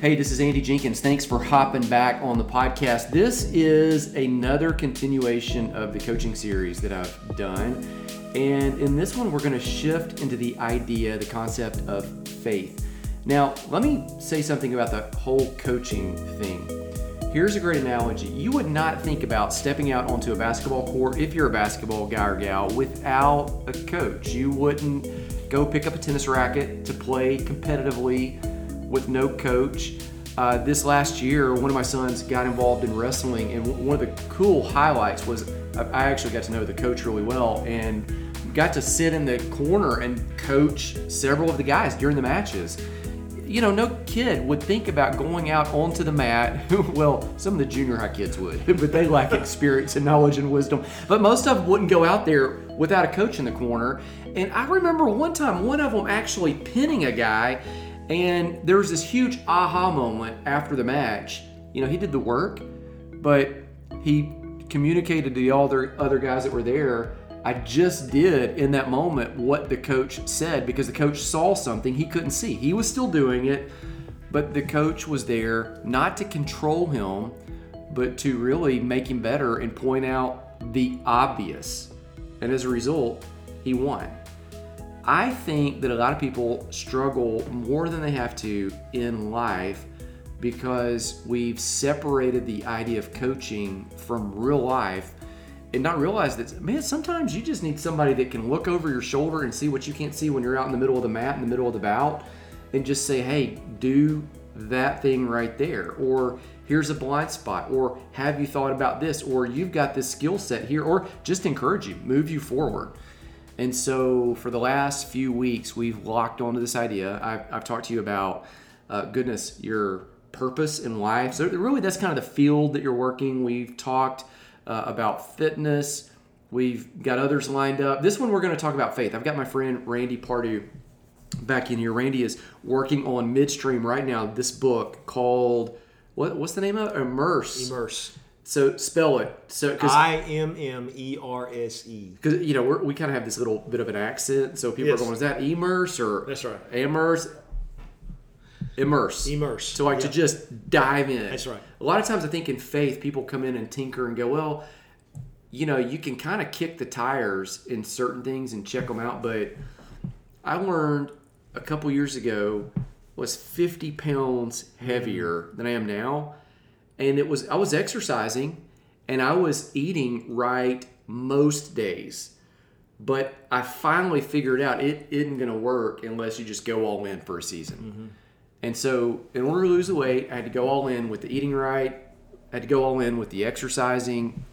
Hey, this is Andy Jenkins. Thanks for hopping back on the podcast. This is another continuation of the coaching series that I've done. And in this one, we're going to shift into the idea, the concept of faith. Now, let me say something about the whole coaching thing. Here's a great analogy. You would not think about stepping out onto a basketball court if you're a basketball guy or gal without a coach. You wouldn't go pick up a tennis racket to play competitively with no coach. Uh, this last year, one of my sons got involved in wrestling, and one of the cool highlights was I actually got to know the coach really well and got to sit in the corner and coach several of the guys during the matches. You know, no kid would think about going out onto the mat. well, some of the junior high kids would, but they lack experience and knowledge and wisdom. But most of them wouldn't go out there without a coach in the corner. And I remember one time, one of them actually pinning a guy and there was this huge aha moment after the match. You know, he did the work, but he communicated to all the other other guys that were there. I just did in that moment what the coach said because the coach saw something he couldn't see. He was still doing it, but the coach was there not to control him, but to really make him better and point out the obvious. And as a result, he won. I think that a lot of people struggle more than they have to in life because we've separated the idea of coaching from real life and not realize that man sometimes you just need somebody that can look over your shoulder and see what you can't see when you're out in the middle of the mat in the middle of the bout and just say hey do that thing right there or here's a blind spot or have you thought about this? or you've got this skill set here or just encourage you move you forward and so for the last few weeks, we've locked onto this idea. I've, I've talked to you about, uh, goodness, your purpose in life. So really, that's kind of the field that you're working. We've talked uh, about fitness. We've got others lined up. This one, we're going to talk about faith. I've got my friend Randy Pardue back in here. Randy is working on midstream right now. This book called what? What's the name of it? Immerse. Immerse. So spell it. So because I M M E R S E. Because you know we're, we kind of have this little bit of an accent, so people yes. are going, "Is that immerse or that's right? Immerse, immerse, immerse." So like to just dive in. That's right. A lot of times I think in faith people come in and tinker and go, "Well, you know, you can kind of kick the tires in certain things and check them out." But I learned a couple years ago was 50 pounds heavier than I am now and it was I was exercising and I was eating right most days. But I finally figured out it isn't going to work unless you just go all in for a season. Mm-hmm. And so, in order to lose the weight, I had to go all in with the eating right. I had to go all in with the exercising.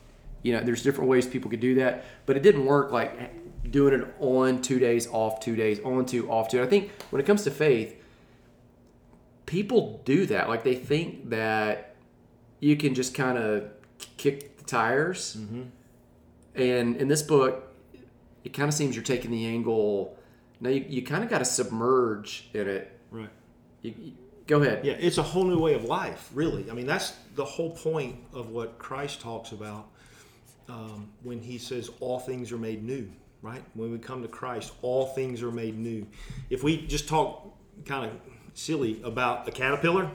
You know, there's different ways people could do that, but it didn't work like doing it on two days, off two days, on two, off two. I think when it comes to faith, people do that. Like they think that you can just kind of kick the tires. Mm-hmm. And in this book, it kind of seems you're taking the angle. Now you, you kind of got to submerge in it. Right. You, you, go ahead. Yeah, it's a whole new way of life, really. I mean, that's the whole point of what Christ talks about um, when he says all things are made new. Right. When we come to Christ, all things are made new. If we just talk kind of silly about a caterpillar,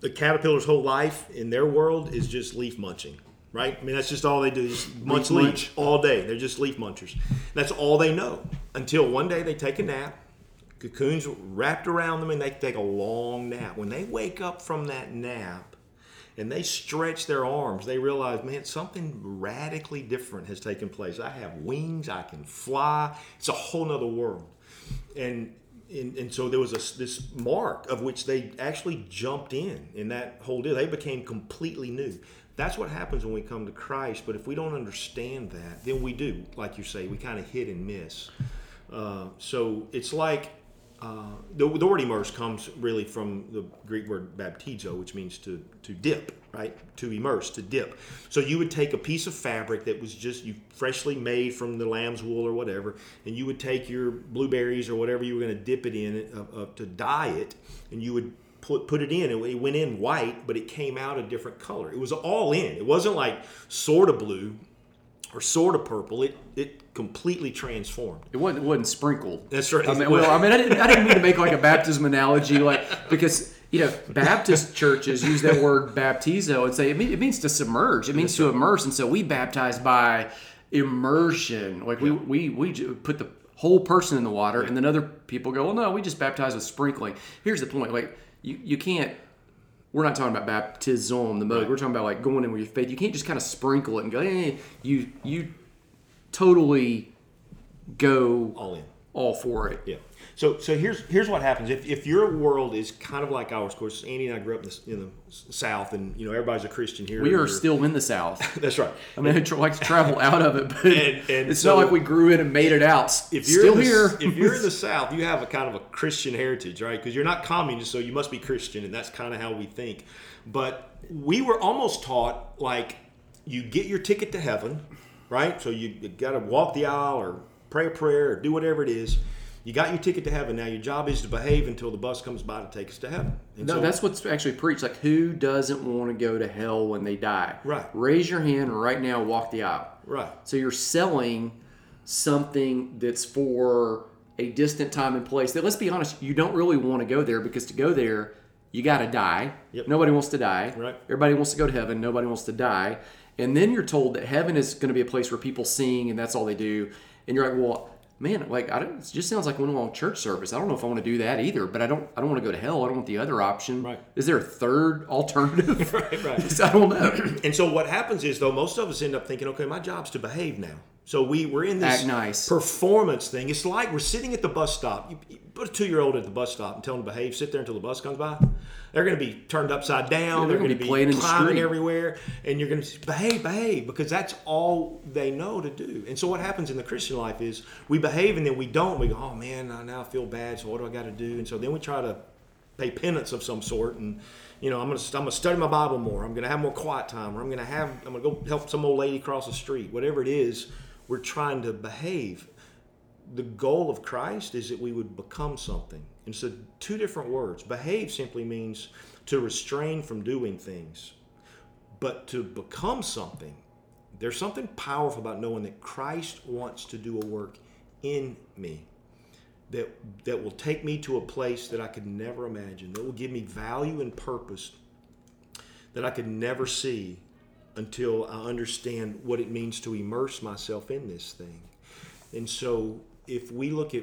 the caterpillar's whole life in their world is just leaf munching, right? I mean, that's just all they do is munch leaf, leaf all day. They're just leaf munchers. That's all they know until one day they take a nap. Cocoons wrapped around them, and they take a long nap. When they wake up from that nap and they stretch their arms, they realize, man, something radically different has taken place. I have wings, I can fly. It's a whole nother world. And and, and, so there was a, this mark of which they actually jumped in in that whole deal. They became completely new. That's what happens when we come to Christ. But if we don't understand that, then we do, like you say, we kind of hit and miss. Uh, so it's like uh, the, the word immerse comes really from the Greek word baptizo, which means to, to dip, right? To immerse, to dip. So you would take a piece of fabric that was just you freshly made from the lamb's wool or whatever, and you would take your blueberries or whatever you were going to dip it in uh, uh, to dye it, and you would put, put it in. It went in white, but it came out a different color. It was all in. It wasn't like sort of blue or sort of purple, it it completely transformed. It wasn't, it wasn't sprinkled. That's right. I mean, well, I mean, I didn't, I didn't mean to make like a baptism analogy, like because you know Baptist churches use that word baptizo and say it, mean, it means to submerge. It means to immerse, and so we baptize by immersion. Like we we we put the whole person in the water, and then other people go, well, no, we just baptize with sprinkling. Here's the point: like you you can't. We're not talking about baptism, the mode. We're talking about like going in with your faith. You can't just kind of sprinkle it and go, hey, you you totally go all in. all for it. Yeah. So so here's here's what happens if, if your world is kind of like ours. Of course, Andy and I grew up in the, in the South, and you know everybody's a Christian here. We are still in the South. That's right. I mean, I like to travel out of it, but And- and it's so- not like we grew in and made it out. if you're still the, here, if you're in the South, you have a kind of a Christian heritage, right? Because you're not communist, so you must be Christian, and that's kind of how we think. But we were almost taught like you get your ticket to heaven, right? So you, you got to walk the aisle or pray a prayer or do whatever it is. You got your ticket to heaven. Now your job is to behave until the bus comes by to take us to heaven. And no, so- that's what's actually preached. Like, who doesn't want to go to hell when they die? Right. Raise your hand right now. Walk the aisle. right. So you're selling something that's for a distant time and place. That let's be honest, you don't really want to go there because to go there, you got to die. Yep. Nobody wants to die. Right. Everybody wants to go to heaven. Nobody wants to die. And then you're told that heaven is going to be a place where people sing and that's all they do. And you're like, well, man, like I don't. It just sounds like one long church service. I don't know if I want to do that either. But I don't. I don't want to go to hell. I don't want the other option. Right. Is there a third alternative? Right, right. I don't know. And so what happens is though most of us end up thinking, okay, my job's to behave now. So we we're in this nice. performance thing. It's like we're sitting at the bus stop. You, you put a two year old at the bus stop and tell them to behave. Sit there until the bus comes by. They're going to be turned upside down. they're they're gonna going be playing in the climbing everywhere, and you're going to behave, behave, because that's all they know to do. And so what happens in the Christian life is we behave and then we don't. We go, oh man, I now feel bad. So what do I got to do? And so then we try to pay penance of some sort and you know i'm gonna i'm gonna study my bible more i'm gonna have more quiet time or i'm gonna have i'm gonna go help some old lady cross the street whatever it is we're trying to behave. The goal of christ is that we would become something. And so two different words. Behave simply means to restrain from doing things. But to become something there's something powerful about knowing that christ wants to do a work in me that that will take me to a place that I could never imagine, that will give me value and purpose that I could never see until I understand what it means to immerse myself in this thing. And so if we look at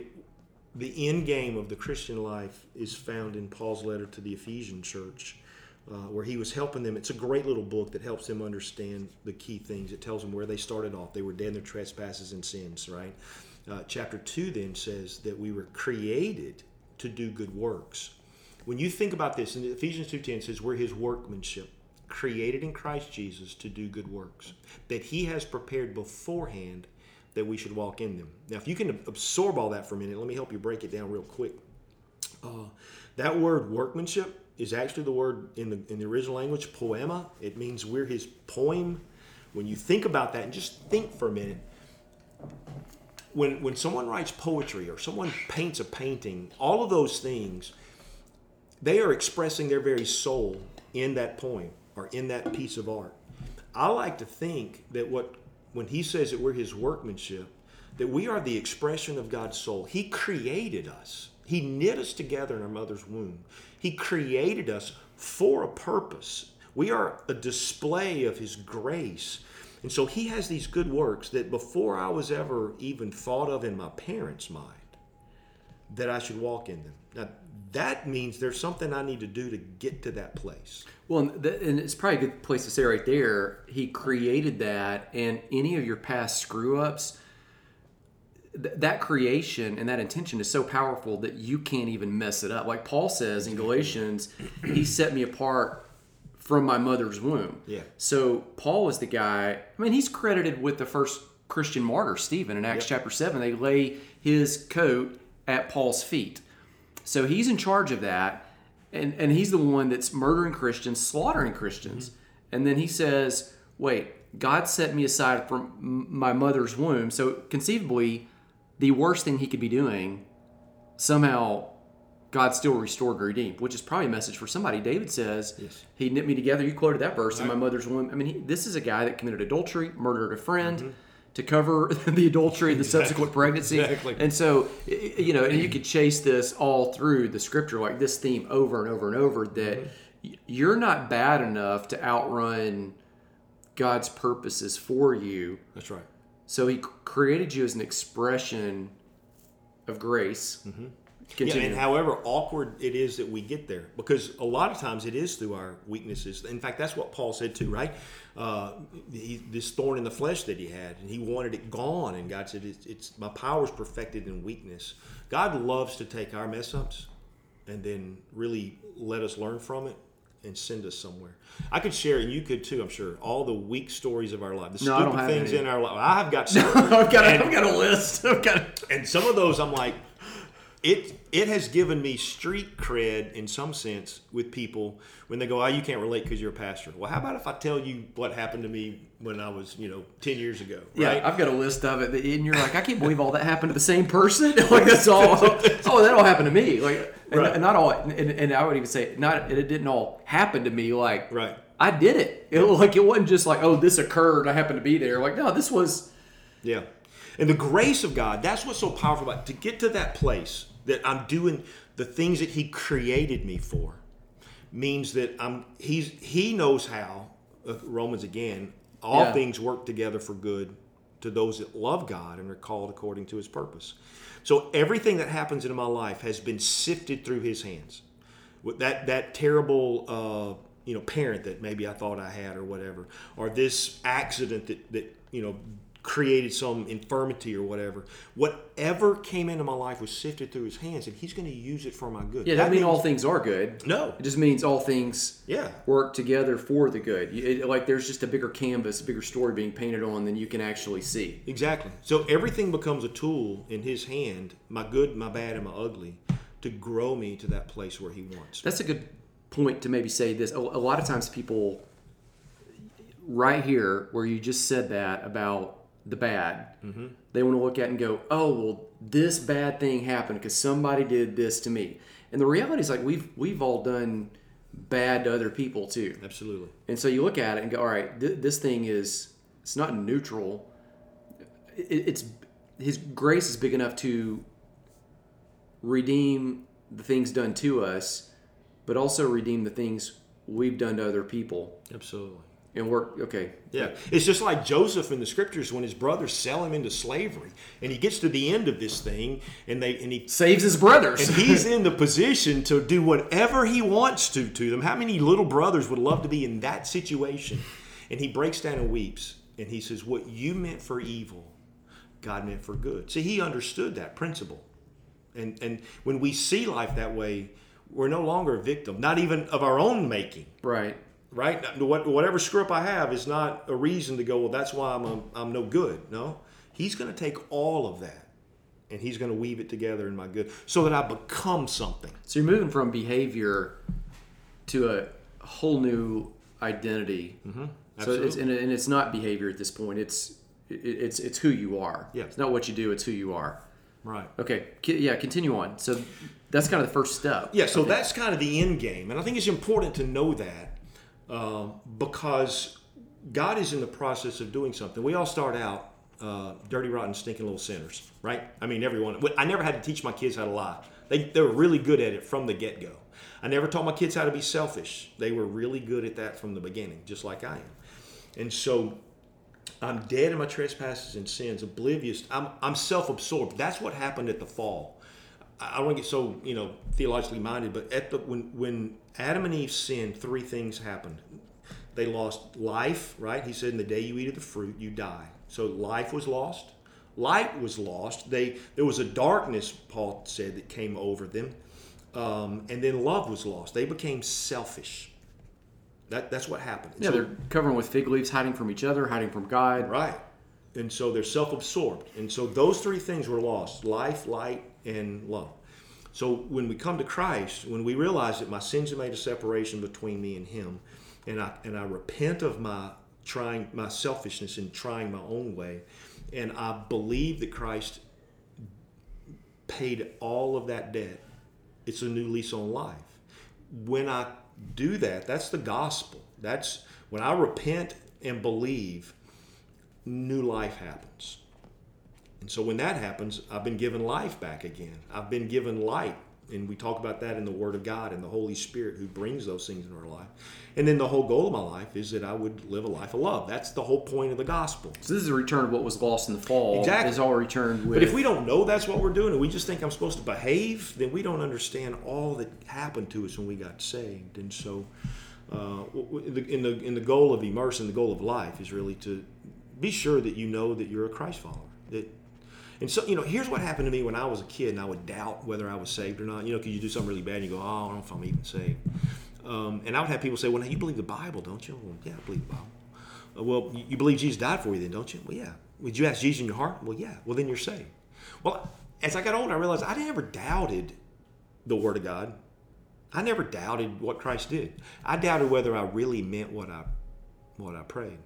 the end game of the Christian life is found in Paul's letter to the Ephesian church, uh, where he was helping them. It's a great little book that helps them understand the key things. It tells them where they started off. They were dead in their trespasses and sins, right? Uh, chapter 2 then says that we were created to do good works. When you think about this, in Ephesians 2.10 says we're his workmanship, created in Christ Jesus to do good works, that he has prepared beforehand that we should walk in them. Now, if you can absorb all that for a minute, let me help you break it down real quick. Uh, that word workmanship is actually the word in the in the original language poiema. It means we're his poem. When you think about that and just think for a minute, when when someone writes poetry or someone paints a painting, all of those things, they are expressing their very soul in that poem or in that piece of art. I like to think that what when he says that we're his workmanship, that we are the expression of God's soul. He created us. He knit us together in our mother's womb. He created us for a purpose. We are a display of his grace. And so he has these good works that before I was ever even thought of in my parents' mind, that I should walk in them. Now, that means there's something I need to do to get to that place. Well, and, th- and it's probably a good place to say right there. He created that, and any of your past screw ups, th- that creation and that intention is so powerful that you can't even mess it up. Like Paul says in Galatians, He set me apart from my mother's womb. Yeah. So Paul is the guy. I mean, he's credited with the first Christian martyr, Stephen, in Acts chapter seven. They lay his coat at Paul's feet. So he's in charge of that, and and he's the one that's murdering Christians, slaughtering Christians, and then he says, "Wait, God set me aside from my mother's womb." So conceivably, the worst thing he could be doing, somehow, God still restored and redeemed, which is probably a message for somebody. David says, Yes. "He knit me together." You quoted that verse in my mother's womb. I mean, he, this is a guy that committed adultery, murdered a friend. Mm-hmm. To cover the adultery and the subsequent pregnancy. Exactly. And so, you know, and you could chase this all through the scripture, like this theme over and over and over that Mm-hmm. you're not bad enough to outrun God's purposes for you. That's right. So he created you as an expression of grace. Mm-hmm. Yeah, and however awkward it is that we get there, because a lot of times it is through our weaknesses. In fact, that's what Paul said too, right? Uh, he, this thorn in the flesh that he had, and he wanted it gone, and God said, it's, "It's my power is perfected in weakness." God loves to take our mess ups and then really let us learn from it and send us somewhere. I could share, and you could too, I'm sure, all the weak stories of our life, the No, stupid things any. in our life. I've got some. I've got, a, And- I've got a list. I've got. and some of those I'm like, it it has given me street cred in some sense with people when they go, oh, you can't relate because you're a pastor. Well, how about if I tell you what happened to me when I was, you know, ten years ago, Yeah, right? I've got a list of it, and you're like, I can't believe all that happened to the same person. like that's all. oh, that all happened to me. Like, and, Right. not all. And, and I would even say, not it didn't all happen to me. Like, Right. I did it. It like it wasn't just like, oh, this occurred. I happened to be there. Like, no, this was. Yeah. And the grace of God, that's what's so powerful about it. to get to that place that I'm doing the things that he created me for means that I'm he's he knows how uh, Romans again all Yeah. things work together for good to those that love God and are called according to his purpose. So everything that happens in my life has been sifted through his hands. With that that terrible uh, you know parent that maybe I thought I had or whatever, or this accident that that you know created some infirmity or whatever. Whatever came into my life was sifted through his hands, and he's going to use it for my good. Yeah, that mean all things are good. No. it just means all things. Yeah. work together for the good. It- like there's just a bigger canvas, a bigger story being painted on than you can actually see. Exactly. So everything becomes a tool in his hand, my good, my bad, and my ugly, to grow me to that place where he wants. That's a good point to maybe say this. A lot of times people, right here, where you just said that about the bad, Mm-hmm. they want to look at it and go, "Oh, well, this bad thing happened because somebody did this to me." And the reality is, like we've we've all done bad to other people too. Absolutely. And so you look at it and go, "All right, th- this thing is it's not neutral. It, it's His grace is big enough to redeem the things done to us, but also redeem the things we've done to other people." Absolutely. And work. Okay. Yeah. It's just like Joseph in the scriptures when his brothers sell him into slavery, and he gets to the end of this thing, and they and he Saves his brothers. and he's in the position to do whatever he wants to to them. How many little brothers would love to be in that situation? And he breaks down and weeps, and he says, "What you meant for evil, God meant for good." See, he understood that principle, and and when we see life that way, we're no longer a victim, not even of our own making. right. Right? What- Whatever screw up I have is not a reason to go. Well, that's why I'm a, I'm no good. No, he's going to take all of that, and he's going to weave it together in my good, so that I become something. So you're moving from behavior to a whole new identity. Mm-hmm. So it's and, and it's not behavior at this point. It's it, it's it's who you are. Yeah. It's not what you do. It's who you are. Right. Okay. Yeah. Continue on. So that's kind of the first step. Yeah, so that's kind of the end game. And I think it's important to know that um, because God is in the process of doing something. We all start out uh, dirty, rotten, stinking little sinners, right? I mean, everyone. I never had to teach my kids how to lie. They, they were really good at it from the get go. I never taught my kids how to be selfish. They were really good at that from the beginning, just like I am. And so I'm dead in my trespasses and sins, oblivious. I'm, I'm self absorbed. That's what happened at the fall. I don't want to get so you know theologically minded, but at the when when Adam and Eve sinned, three things happened. They lost life, right? He said, "In the day you eat of the fruit, you die." So life was lost, light was lost. They there was a darkness, Paul said, that came over them, um, and then love was lost. They became selfish. That that's what happened. Yeah. So- they're covering with fig leaves, hiding from each other, hiding from God. Right. And so they're self absorbed. And so those three things were lost life, light, and love. So when we come to Christ, when we realize that my sins have made a separation between me and Him, and I, and I repent of my trying, my selfishness and trying my own way, and I believe that Christ paid all of that debt, it's a new lease on life. When I do that, that's the gospel. That's when I repent and believe new life happens. And so when that happens, I've been given life back again. I've been given light. And we talk about that in the Word of God and the Holy Spirit who brings those things into our life. And then the whole goal of my life is that I would live a life of love. That's the whole point of the gospel. So this is a return of what was lost in the fall. Exactly. Is all returned with. But if we don't know that's what we're doing and we just think I'm supposed to behave, then we don't understand all that happened to us when we got saved. And so, uh, w- w- in the, in the in the goal of immersion, the goal of life is really to be sure that you know that you're a Christ follower. That, and so you know, here's what happened to me when I was a kid, and I would doubt whether I was saved or not. You know, because you do something really bad, and you go, "Oh, I don't know if I'm even saved." Um, and I would have people say, "Well, now you believe the Bible, don't you?" Well, yeah, I believe the Bible. Uh, well, you believe Jesus died for you, then, don't you? Well, yeah. Would you ask Jesus in your heart? Well, yeah. Well, then you're saved. Well, as I got older, I realized I never doubted the Word of God. I never doubted what Christ did. I doubted whether I really meant what I what I prayed.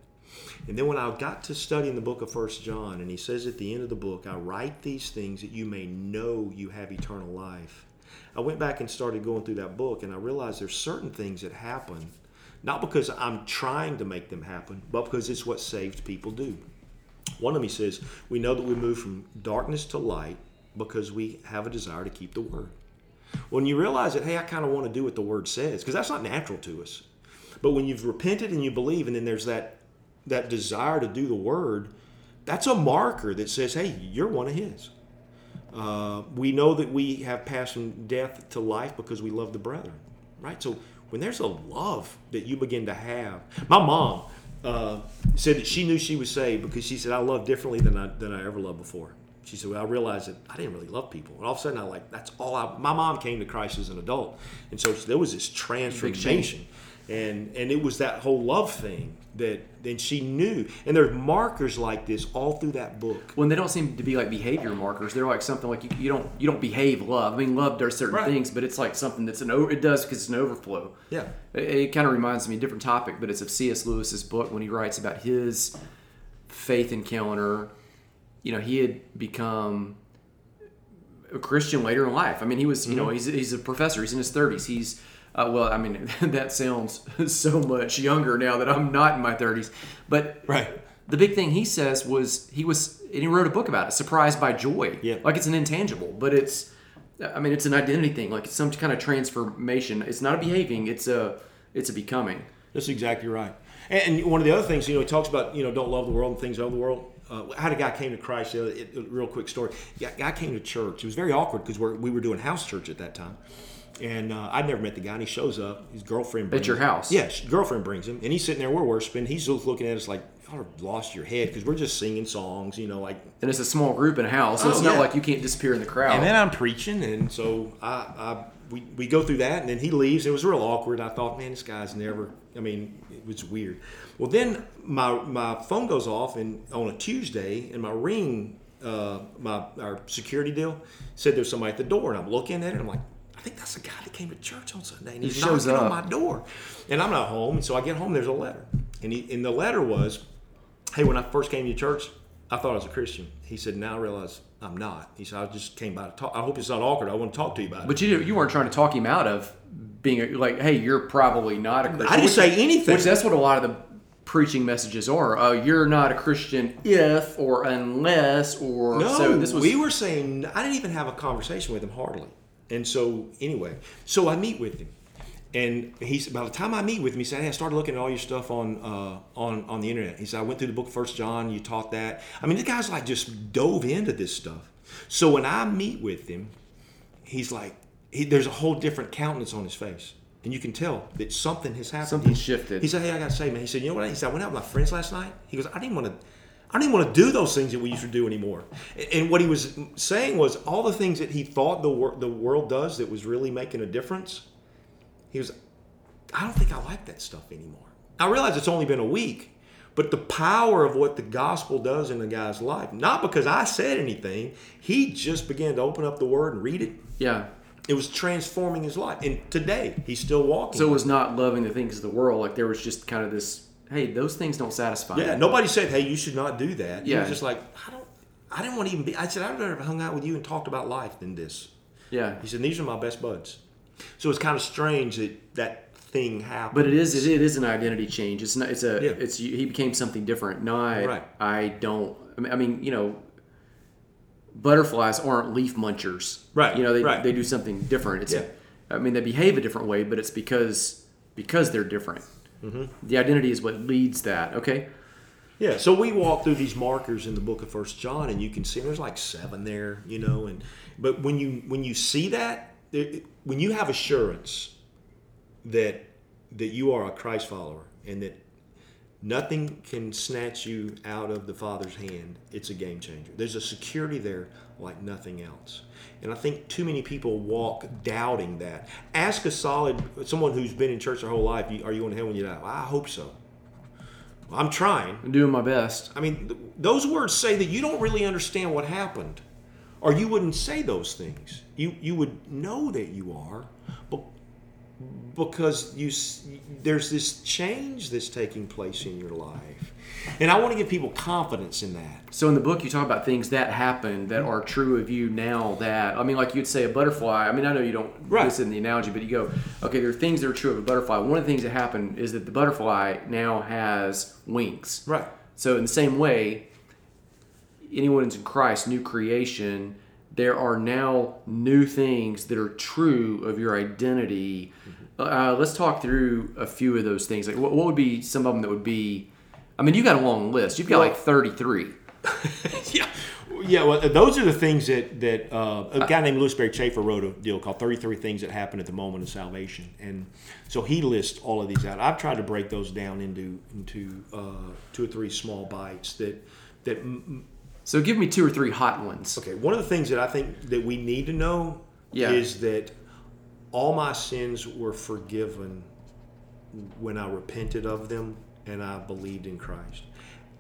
And then when I got to studying the book of First John, and he says at the end of the book, I write these things that you may know you have eternal life. I went back and started going through that book, and I realized there's certain things that happen, not because I'm trying to make them happen, but because it's what saved people do. One of them he says, We know that we move from darkness to light because we have a desire to keep the word. When you realize that, hey, I kind of want to do what the word says, because that's not natural to us. But when you've repented and you believe, and then there's that that desire to do the word, that's a marker that says, hey, you're one of his. Uh, we know that we have passed from death to life because we love the brethren, right? So when there's a love that you begin to have, my mom uh, said that she knew she was saved because she said, I love differently than I, than I ever loved before. She said, well, I realized that I didn't really love people. And all of a sudden, I like, that's all I, my mom came to Christ as an adult. And so there was this transformation. And, and it was that whole love thing that then she knew. And there's markers like this all through that book. when they don't seem to be like behavior markers, they're like something like you, you don't you don't behave love. I mean, love does certain Right. things, but it's like something that's an over. It does because it's an overflow. Yeah. It, it kind of reminds me a different topic, but it's of C.S. Lewis's book when he writes about his faith encounter. You know, he had become a Christian later in life. I mean, he was, you know, mm-hmm. he's, he's a professor. He's in his 30s. He's, uh, well, I mean, that sounds so much younger now that I'm not in my 30s. But Right. the big thing he says was he was, and he wrote a book about it, Surprised by Joy. Yeah. Like it's an intangible, but it's, I mean, it's an identity thing. Like it's some kind of transformation. It's not a behaving, it's a, it's a becoming. That's exactly right. And, and one of the other things, you know, he talks about, you know, don't love the world and things of the world. Uh, I had a guy came to Christ. Uh, it, it- real quick story. Yeah, guy came to church. It was very awkward because we were doing house church at that time, and uh, I'd never met the guy. And he shows up. His girlfriend brings at your him. house? Yeah, his girlfriend brings him, and he's sitting there. We're worshiping. He's just looking at us like, "Y'all have lost your head," because we're just singing songs, you know, like And it's a small group in a house, so Oh, it's not yeah. like you can't disappear in the crowd. and then I'm preaching, and so I, I we, we go through that, and then he leaves. It was real awkward. I thought, man, this guy's never. I mean, it was weird. Well, then my my phone goes off, and on a Tuesday, and my ring, uh, my our security deal said there's somebody at the door, and I'm looking at it, and I'm like. I think that's the guy that came to church on Sunday, and He he's shows knocking on my door, and I'm not home, and so I get home. There's a letter, and he, and the letter was, hey, when I first came to church, I thought I was a Christian. He said, now I realize I'm not. He said, I just came by to talk. I hope it's not awkward. I want to talk to you about it. But you you weren't trying to talk him out of being a, like, hey, you're probably not a Christian. I didn't Which- say anything. Which that's what a lot of the preaching messages are. Uh, you're not a Christian if or unless or no, so. This was we were saying, I didn't even have a conversation with him hardly. And so, anyway, so I meet with him. And he's by the time I meet with him, he said, "Hey, I started looking at all your stuff on uh, on on the internet." He said, "I went through the book of First John. You taught that. I mean, the guy's like just dove into this stuff." So when I meet with him, he's like, he, there's a whole different countenance on his face, and you can tell that something has happened. Something He- shifted. He said, "Hey, I got to say, man." He said, "You know what?" He said, "I went out with my friends last night." He goes, "I didn't want to." I didn't even want to do those things that we used to do anymore. And what he was saying was all the things that he thought the wor- the world does that was really making a difference. He was, I don't think I like that stuff anymore. I realize it's only been a week, but the power of what the gospel does in a guy's life, not because I said anything, he just began to open up the word and read it. yeah. It was transforming his life. And today, he's still walking. So it was not loving the things of the world. Like there was just kind of this. Hey, those things don't satisfy. Yeah, me. nobody said, "Hey, you should not do that." He Yeah. was just like, "I don't, I didn't want to even be." I said, "I'd rather have hung out with you and talked about life than this." Yeah. He said, "These are my best buds." So it's kind of strange that that thing happened. But it is it, it is an identity change. It's not. It's a. Yeah. It's he became something different. Right. I don't. I mean, I mean, you know, butterflies aren't leaf munchers. Right, You know, they right. they do something different. It's. Yeah. I mean, they behave a different way, but it's because because they're different. Mm-hmm. The identity is what leads that. Okay. Yeah, so we walk through these markers in the book of First John, and you can see there's like seven there, you know. And but when you when you see that, it- when you have assurance that that you are a Christ follower and that nothing can snatch you out of the Father's hand, it's a game changer. There's a security there like nothing else. And I think too many people walk doubting that. Ask a solid someone who's been in church their whole life, are you going to hell when you die? Well, I hope so. I'm trying. I'm doing my best. I mean, th- those words say that you don't really understand what happened, or you wouldn't say those things. You you would know that you are, but because you there's this change that's taking place in your life, and I want to give people confidence in that. So in the book, you talk about things that happen that are true of you now. That I mean, like you'd say a butterfly. I mean, I know you don't Right. this in the analogy, but you go, okay, there are things that are true of a butterfly. One of the things that happen is that the butterfly now has wings. Right. So in the same way, anyone who's in Christ, new creation, there are now new things that are true of your identity. Uh, let's talk through a few of those things. Like, what, what would be some of them that would be? I mean, you got a long list. You've got like thirty-three. yeah, yeah. Well, those are the things that that uh, a guy named Lewis Sperry Chafer wrote a deal called "33 Things That Happen at the Moment of Salvation," and so he lists all of these out. I've tried to break those down into into uh, two or three small bites that that. m- So give me two or three hot ones. Okay, one of the things that I think that we need to know Yeah. is that all my sins were forgiven when I repented of them and I believed in Christ.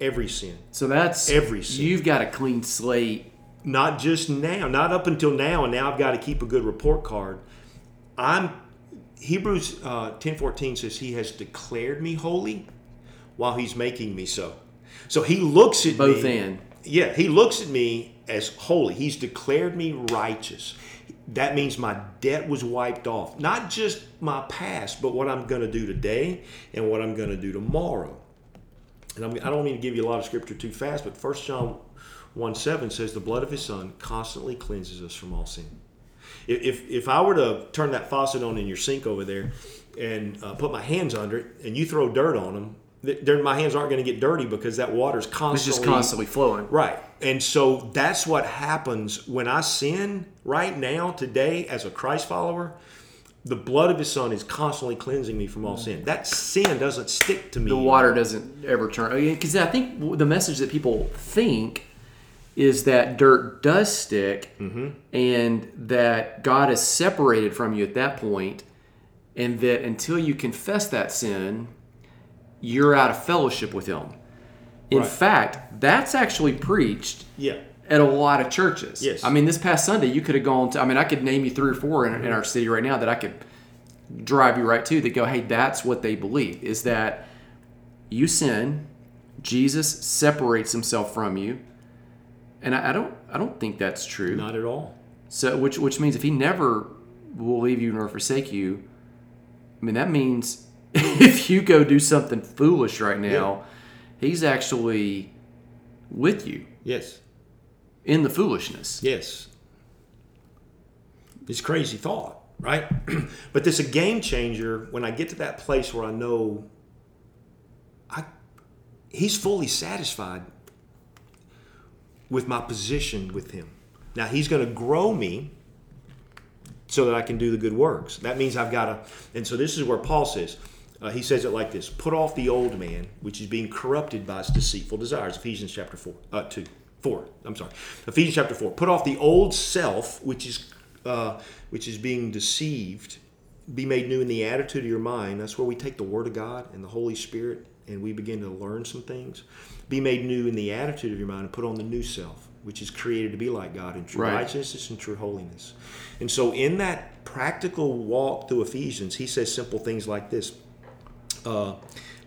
Every sin. So that's Every sin. You've got a clean slate. not just now, not up until now, and now I've got to keep a good report card. I'm Hebrews uh, ten fourteen says he has declared me holy while he's making me so. So he looks at Both me. in. Yeah, he looks at me as holy. He's declared me righteous. That means my debt was wiped off. Not just my past, but what I'm going to do today and what I'm going to do tomorrow. And I'm, I don't mean to give you a lot of scripture too fast, but 1 John 1 7 says, The blood of his son constantly cleanses us from all sin. If, if, if I were to turn that faucet on in your sink over there and uh, put my hands under it and you throw dirt on them, my hands aren't going to get dirty because that water's It's constantly just constantly flowing. Right. And so that's what happens when I sin right now, today, as a Christ follower. The blood of his son is constantly cleansing me from all sin. That sin doesn't stick to me. The water doesn't ever turn. Because I think the message that people think is that dirt does stick Mm-hmm. and that God is separated from you at that point, and that until you confess that sin, you're out of fellowship with Him. In Right. fact, that's actually preached Yeah. at a lot of churches. Yes. I mean, this past Sunday, you could have gone to, I mean, I could name you three or four in, in our city right now that I could drive you right to that go, hey, that's what they believe is that you sin, Jesus separates himself from you. And I, I don't, I don't think that's true. Not at all. So, which, which means if he never will leave you nor forsake you, I mean, that means if you go do something foolish right now, he's actually with you Yes. in the foolishness. Yes. It's crazy thought, right? but this a game changer when I get to that place where I know I he's fully satisfied with my position with him. Now he's going to grow me so that I can do the good works. That means I've got to and so this is where Paul says uh, he says it like this: "Put off the old man, which is being corrupted by its deceitful desires." Ephesians chapter four, uh, two, four. I'm sorry, Ephesians chapter four. Put off the old self, which is uh, which is being deceived. Be made new in the attitude of your mind. That's where we take the Word of God and the Holy Spirit, and we begin to learn some things. Be made new in the attitude of your mind, and put on the new self, which is created to be like God in true Right. righteousness and true holiness. And so, in that practical walk through Ephesians, he says simple things like this uh,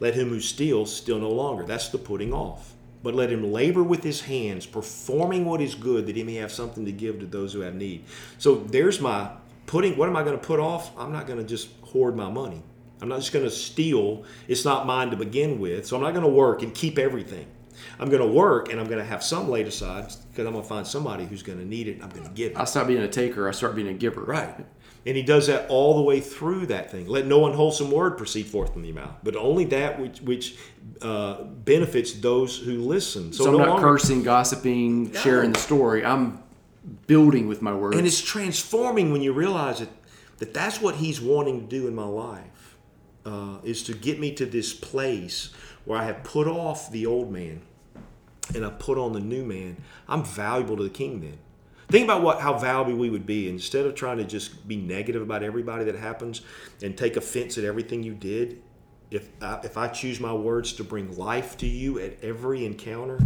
let him who steals steal no longer. That's the putting off. But let him labor with his hands, performing what is good, that he may have something to give to those who have need. So there's my putting. What am I going to put off? I'm not going to just hoard my money. I'm not just going to steal. It's not mine to begin with. So I'm not going to work and keep everything. I'm going to work and I'm going to have some laid aside because I'm going to find somebody who's going to need it and I'm going to give it. I stop being a taker. I start being a giver. Right. And he does that all the way through that thing. Let no unwholesome word proceed forth from the mouth, but only that which, which uh, benefits those who listen. So, so I'm no not longer, cursing, gossiping, no. sharing the story. I'm building with my words. And it's transforming when you realize that, that that's what he's wanting to do in my life, uh, is to get me to this place where I have put off the old man and I put on the new man. I'm valuable to the king then. Think about what how valuable we would be instead of trying to just be negative about everybody that happens and take offense at everything you did. If I, if I choose my words to bring life to you at every encounter,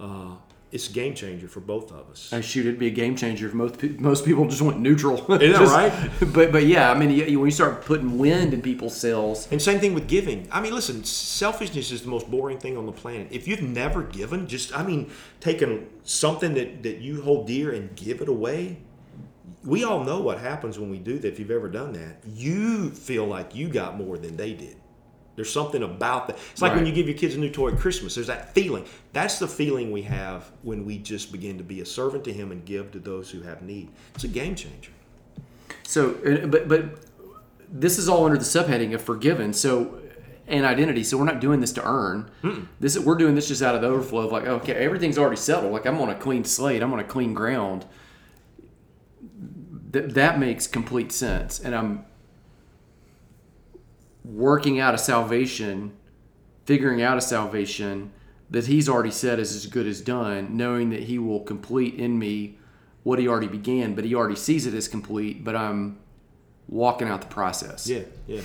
uh, it's a game changer for both of us. I shoot, it'd be a game changer if most most people just went neutral. Isn't just, right? But but yeah, I mean, when you start putting wind in people's sails, and same thing with giving. I mean, listen, selfishness is the most boring thing on the planet. If you've never given, just I mean, taking something that that you hold dear and give it away. We all know what happens when we do that. If you've ever done that, you feel like you got more than they did. There's something about that. It's like right. when you give your kids a new toy at Christmas. There's that feeling. That's the feeling we have when we just begin to be a servant to Him and give to those who have need. It's a game changer. So, but but this is all under the subheading of forgiven. So, and identity. So we're not doing this to earn. Mm-mm. This we're doing this just out of the overflow of like, okay, everything's already settled. Like I'm on a clean slate. I'm on a clean ground. That that makes complete sense, and I'm working out a salvation, figuring out a salvation that he's already said is as good as done, knowing that he will complete in me what he already began, but he already sees it as complete, but I'm walking out the process. Yeah, yeah.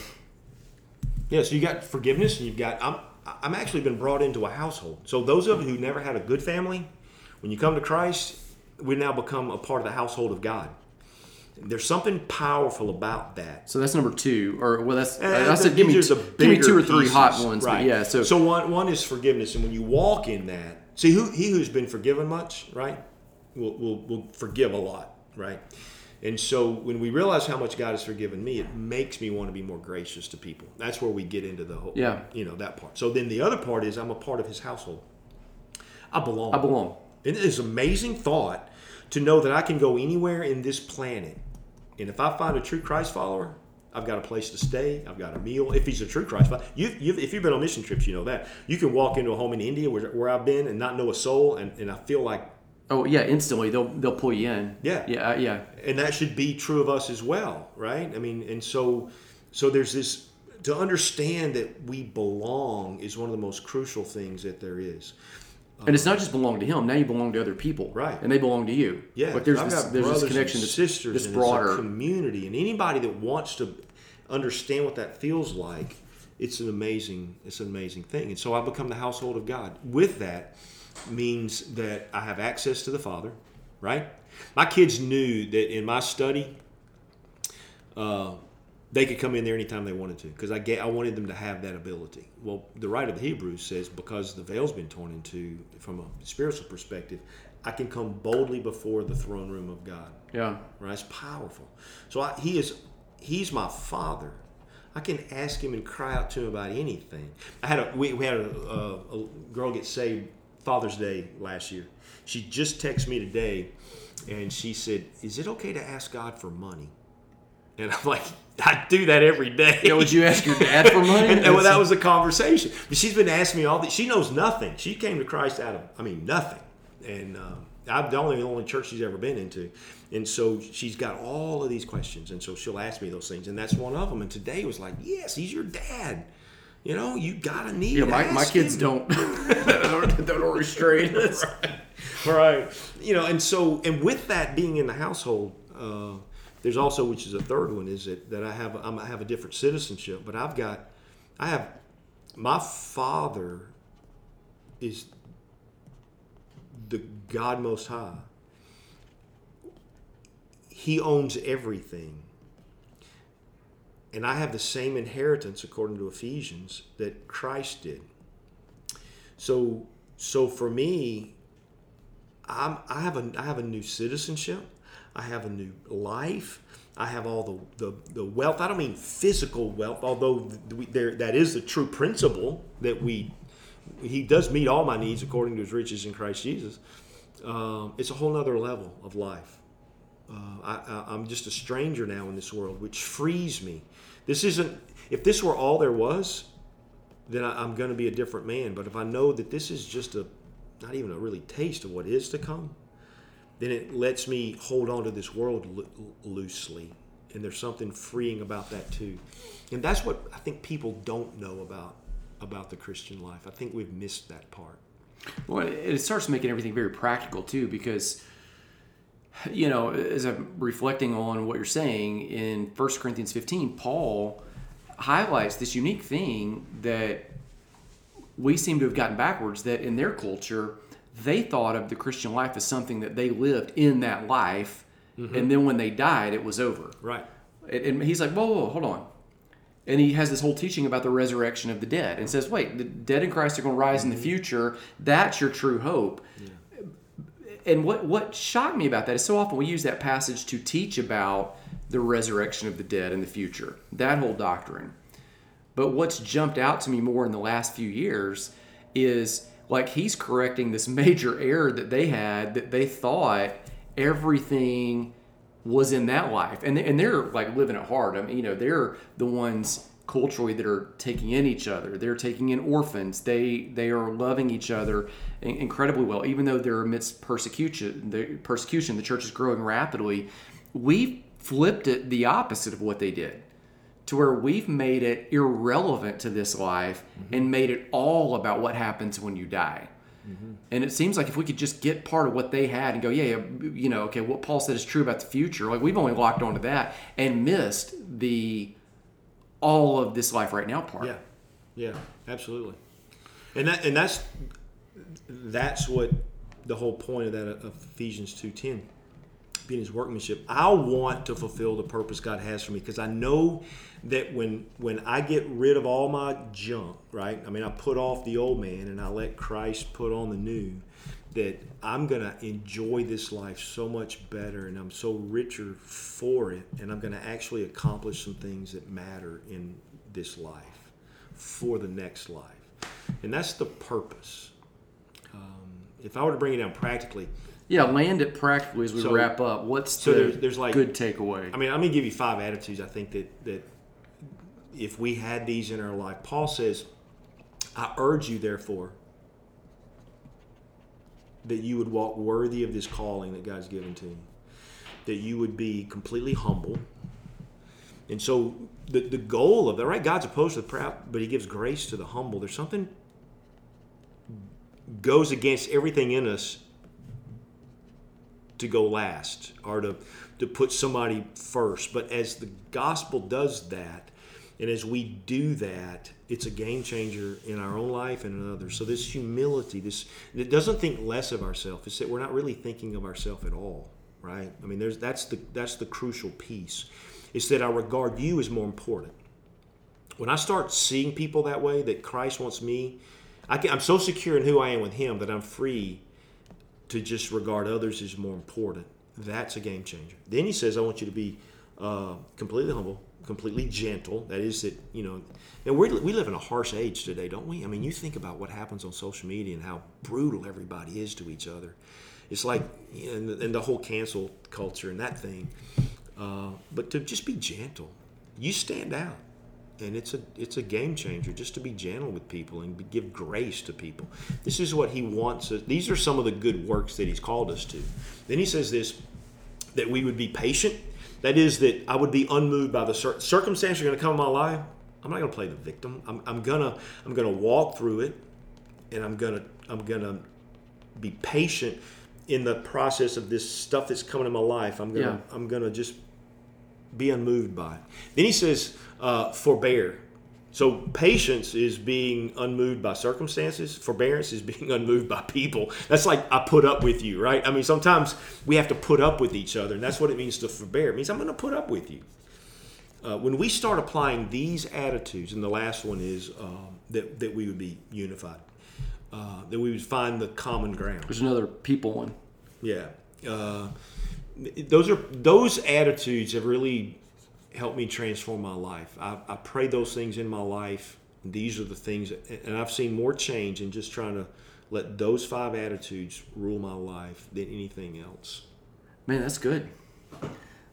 Yeah, so you got forgiveness and you've got I'm I'm actually been brought into a household. So those of you who never had a good family, when you come to Christ, we now become a part of the household of God. There's something powerful about that. So that's number two, or well, that's uh, I uh, said give me, give me two or three pieces. hot ones, right? yeah. So so one one is forgiveness, and when you walk in that, see who he who's been forgiven much, right, will will will forgive a lot, right? And so when we realize how much God has forgiven me, it makes me want to be more gracious to people. That's where we get into the whole, yeah, you know, that part. So then the other part is I'm a part of His household. I belong. I belong. And it is amazing thought to know that I can go anywhere in this planet and if I find a true Christ follower, I've got a place to stay. I've got a meal. If he's a true Christ follower, you, you've, if you've been on mission trips, you know that you can walk into a home in India where, where I've been and not know a soul, and, and I feel like oh yeah, instantly they'll they'll pull you in. Yeah, yeah, uh, yeah. And that should be true of us as well, right? I mean, and so so there's this to understand that we belong is one of the most crucial things that there is. And it's not just belong to him. Now you belong to other people, right? And they belong to you. Yeah, but there's this, there's this connection, and sisters, this broader community, and anybody that wants to understand what that feels like, it's an amazing, it's an amazing thing. And so I become the household of God. With that means that I have access to the Father, right? My kids knew that in my study, uh, they could come in there anytime they wanted to because I get, I wanted them to have that ability. Well, the writer of the Hebrews says because the veil's been torn into from a spiritual perspective, I can come boldly before the throne room of God. Yeah, right. It's powerful. So I, he is he's my father. I can ask him and cry out to him about anything. I had a we, we had a, a, a girl get saved Father's Day last year. She just texted me today, and she said, "Is it okay to ask God for money?" And I'm like, I do that every day. Yeah, would you ask your dad for money? and, well, that was a conversation. But she's been asking me all these. She knows nothing. She came to Christ out of, I mean, nothing. And um, I'm the only the only church she's ever been into. And so she's got all of these questions. And so she'll ask me those things. And that's one of them. And today was like, yes, he's your dad. You know, you gotta need. Yeah, my, my kids don't don't, don't restrain us. right. right. You know, and so and with that being in the household, uh, there's also, which is a third one, is that, that I have I'm have a different citizenship, but I've got I have my father is the God Most High. He owns everything. And I have the same inheritance according to Ephesians that Christ did. So so for me, I'm, I have a I have a new citizenship. I have a new life. I have all the, the, the wealth. I don't mean physical wealth, although there, that is the true principle that we he does meet all my needs according to his riches in Christ Jesus. Um, it's a whole other level of life. Uh, I, am just a stranger now in this world, which frees me. This isn't, if this were all there was, then I, I'm going to be a different man. But if I know that this is just a, not even a really taste of what is to come, then it lets me hold on to this world lo- loosely. And there's something freeing about that too. And that's what I think people don't know about about the Christian life. I think we've missed that part. Well, it starts making everything very practical too, because you know, as I'm reflecting on what you're saying in 1 Corinthians 15, Paul highlights this unique thing that we seem to have gotten backwards. That in their culture, they thought of the Christian life as something that they lived in that life, mm-hmm. and then when they died, it was over. Right. And he's like, whoa, whoa, hold on and he has this whole teaching about the resurrection of the dead and says wait the dead in christ are going to rise in the future that's your true hope yeah. and what what shocked me about that is so often we use that passage to teach about the resurrection of the dead in the future that whole doctrine but what's jumped out to me more in the last few years is like he's correcting this major error that they had that they thought everything was in that life, and and they're like living it hard. I mean, you know, they're the ones culturally that are taking in each other. They're taking in orphans. They they are loving each other incredibly well, even though they're amidst persecution. The persecution, the church is growing rapidly. We flipped it the opposite of what they did, to where we've made it irrelevant to this life mm-hmm. and made it all about what happens when you die. Mm-hmm. And it seems like if we could just get part of what they had and go, yeah, yeah, you know, okay, what Paul said is true about the future. Like we've only locked onto that and missed the all of this life right now part. Yeah, yeah, absolutely. And that and that's that's what the whole point of that of Ephesians two ten being his workmanship. I want to fulfill the purpose God has for me because I know that when when I get rid of all my junk, right? I mean, I put off the old man and I let Christ put on the new. That I'm gonna enjoy this life so much better, and I'm so richer for it, and I'm gonna actually accomplish some things that matter in this life for the next life, and that's the purpose. Um, if I were to bring it down practically, yeah, land it practically as we so, wrap up. What's so the there's, there's like good takeaway? I mean, I'm gonna give you five attitudes. I think that that if we had these in our life, Paul says, "I urge you, therefore, that you would walk worthy of this calling that God's given to you, that you would be completely humble." And so the, the goal of that, right? God's opposed to the proud, but He gives grace to the humble. There's something goes against everything in us to go last or to, to put somebody first. But as the gospel does that, and as we do that, it's a game changer in our own life and in others. So this humility, this it doesn't think less of ourselves. It's that we're not really thinking of ourselves at all, right? I mean, there's that's the that's the crucial piece. It's that I regard you as more important. When I start seeing people that way, that Christ wants me, I can, I'm so secure in who I am with Him that I'm free to just regard others as more important. That's a game changer. Then he says, I want you to be uh, completely humble, completely gentle. That is that, you know, and we we live in a harsh age today, don't we? I mean, you think about what happens on social media and how brutal everybody is to each other. It's like, and the, and the whole cancel culture and that thing. Uh, but to just be gentle, you stand out and it's a it's a game changer just to be gentle with people and give grace to people. This is what he wants us. These are some of the good works that he's called us to. Then he says this that we would be patient. That is that I would be unmoved by the cir- circumstance are going to come in my life. I'm not going to play the victim. I'm, I'm gonna I'm gonna walk through it, and I'm gonna I'm gonna be patient in the process of this stuff that's coming in my life. I'm gonna yeah. I'm gonna just be unmoved by it. Then he says uh, forbear. So patience is being unmoved by circumstances. Forbearance is being unmoved by people. That's like I put up with you, right? I mean, sometimes we have to put up with each other, and that's what it means to forbear. It means I'm going to put up with you. Uh, when we start applying these attitudes, and the last one is um, that, that we would be unified, uh, that we would find the common ground. There's another people one. Yeah. Uh, those are those attitudes have really helped me transform my life. I, I pray those things in my life. These are the things, and I've seen more change in just trying to let those five attitudes rule my life than anything else. Man, that's good.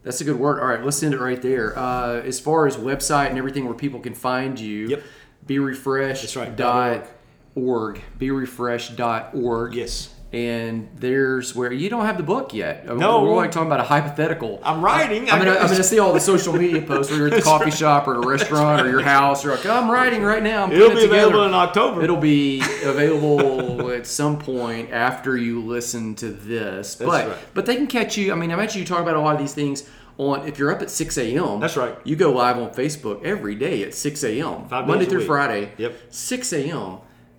That's a good word. All right, let's end it right there. Uh, as far as website and everything where people can find you, Yep. be refreshed. That's right, Dot org. Be refreshed dot org. Yes. And there's where you don't have the book yet. Uh, no. we're like talking about a hypothetical. I'm writing. I'm gonna, I- I'm gonna see all the social media posts where you're at the coffee shop or a restaurant or your house. You're like, I'm writing right now. I'm It'll be it available in October. It'll be available at some point after you listen to this. but right. but they can catch you. I mean, I bet you talk about a lot of these things on if you're up at 6 a.m. That's right. You go live on Facebook every day at 6 a.m. Monday through week. Friday. Yep. 6 a.m.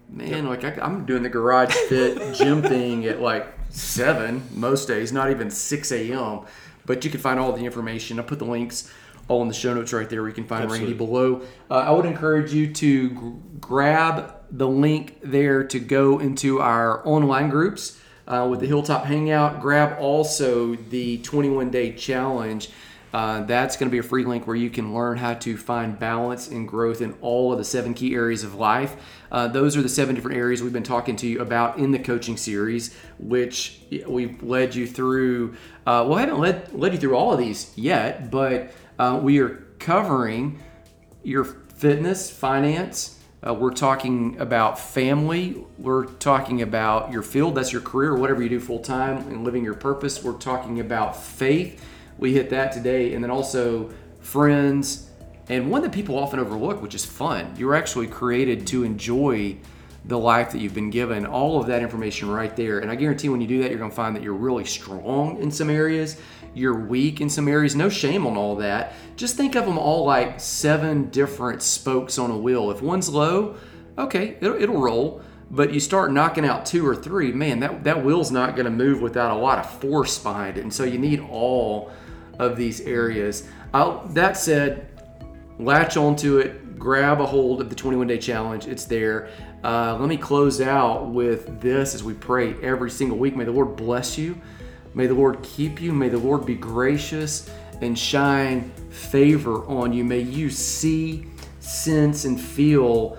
Man, like I, I'm doing the garage fit gym thing at like seven most days, not even 6 a.m. But you can find all the information. I put the links all in the show notes right there. Where you can find Randy below. Uh, I would encourage you to gr- grab the link there to go into our online groups uh, with the Hilltop Hangout. Grab also the 21 day challenge. Uh, that's going to be a free link where you can learn how to find balance and growth in all of the seven key areas of life. Uh, those are the seven different areas we've been talking to you about in the coaching series, which we've led you through. Uh, well, I haven't led, led you through all of these yet, but uh, we are covering your fitness, finance. Uh, we're talking about family. We're talking about your field, that's your career, whatever you do full time, and living your purpose. We're talking about faith. We hit that today. And then also friends, and one that people often overlook, which is fun. You're actually created to enjoy the life that you've been given. All of that information right there. And I guarantee when you do that, you're going to find that you're really strong in some areas, you're weak in some areas. No shame on all that. Just think of them all like seven different spokes on a wheel. If one's low, okay, it'll, it'll roll. But you start knocking out two or three, man, that, that wheel's not going to move without a lot of force behind it. And so you need all of these areas. I'll, that said, latch onto it, grab a hold of the 21 day challenge. It's there. Uh, let me close out with this as we pray every single week. May the Lord bless you. May the Lord keep you. May the Lord be gracious and shine favor on you. May you see, sense, and feel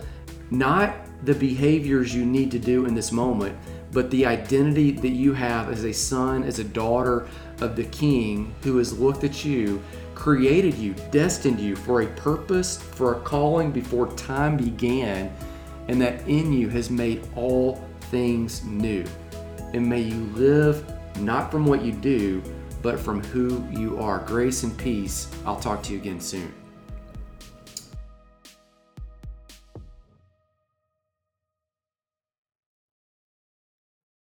not the behaviors you need to do in this moment, but the identity that you have as a son, as a daughter of the King who has looked at you, created you, destined you for a purpose, for a calling before time began, and that in you has made all things new. And may you live not from what you do, but from who you are. Grace and peace. I'll talk to you again soon.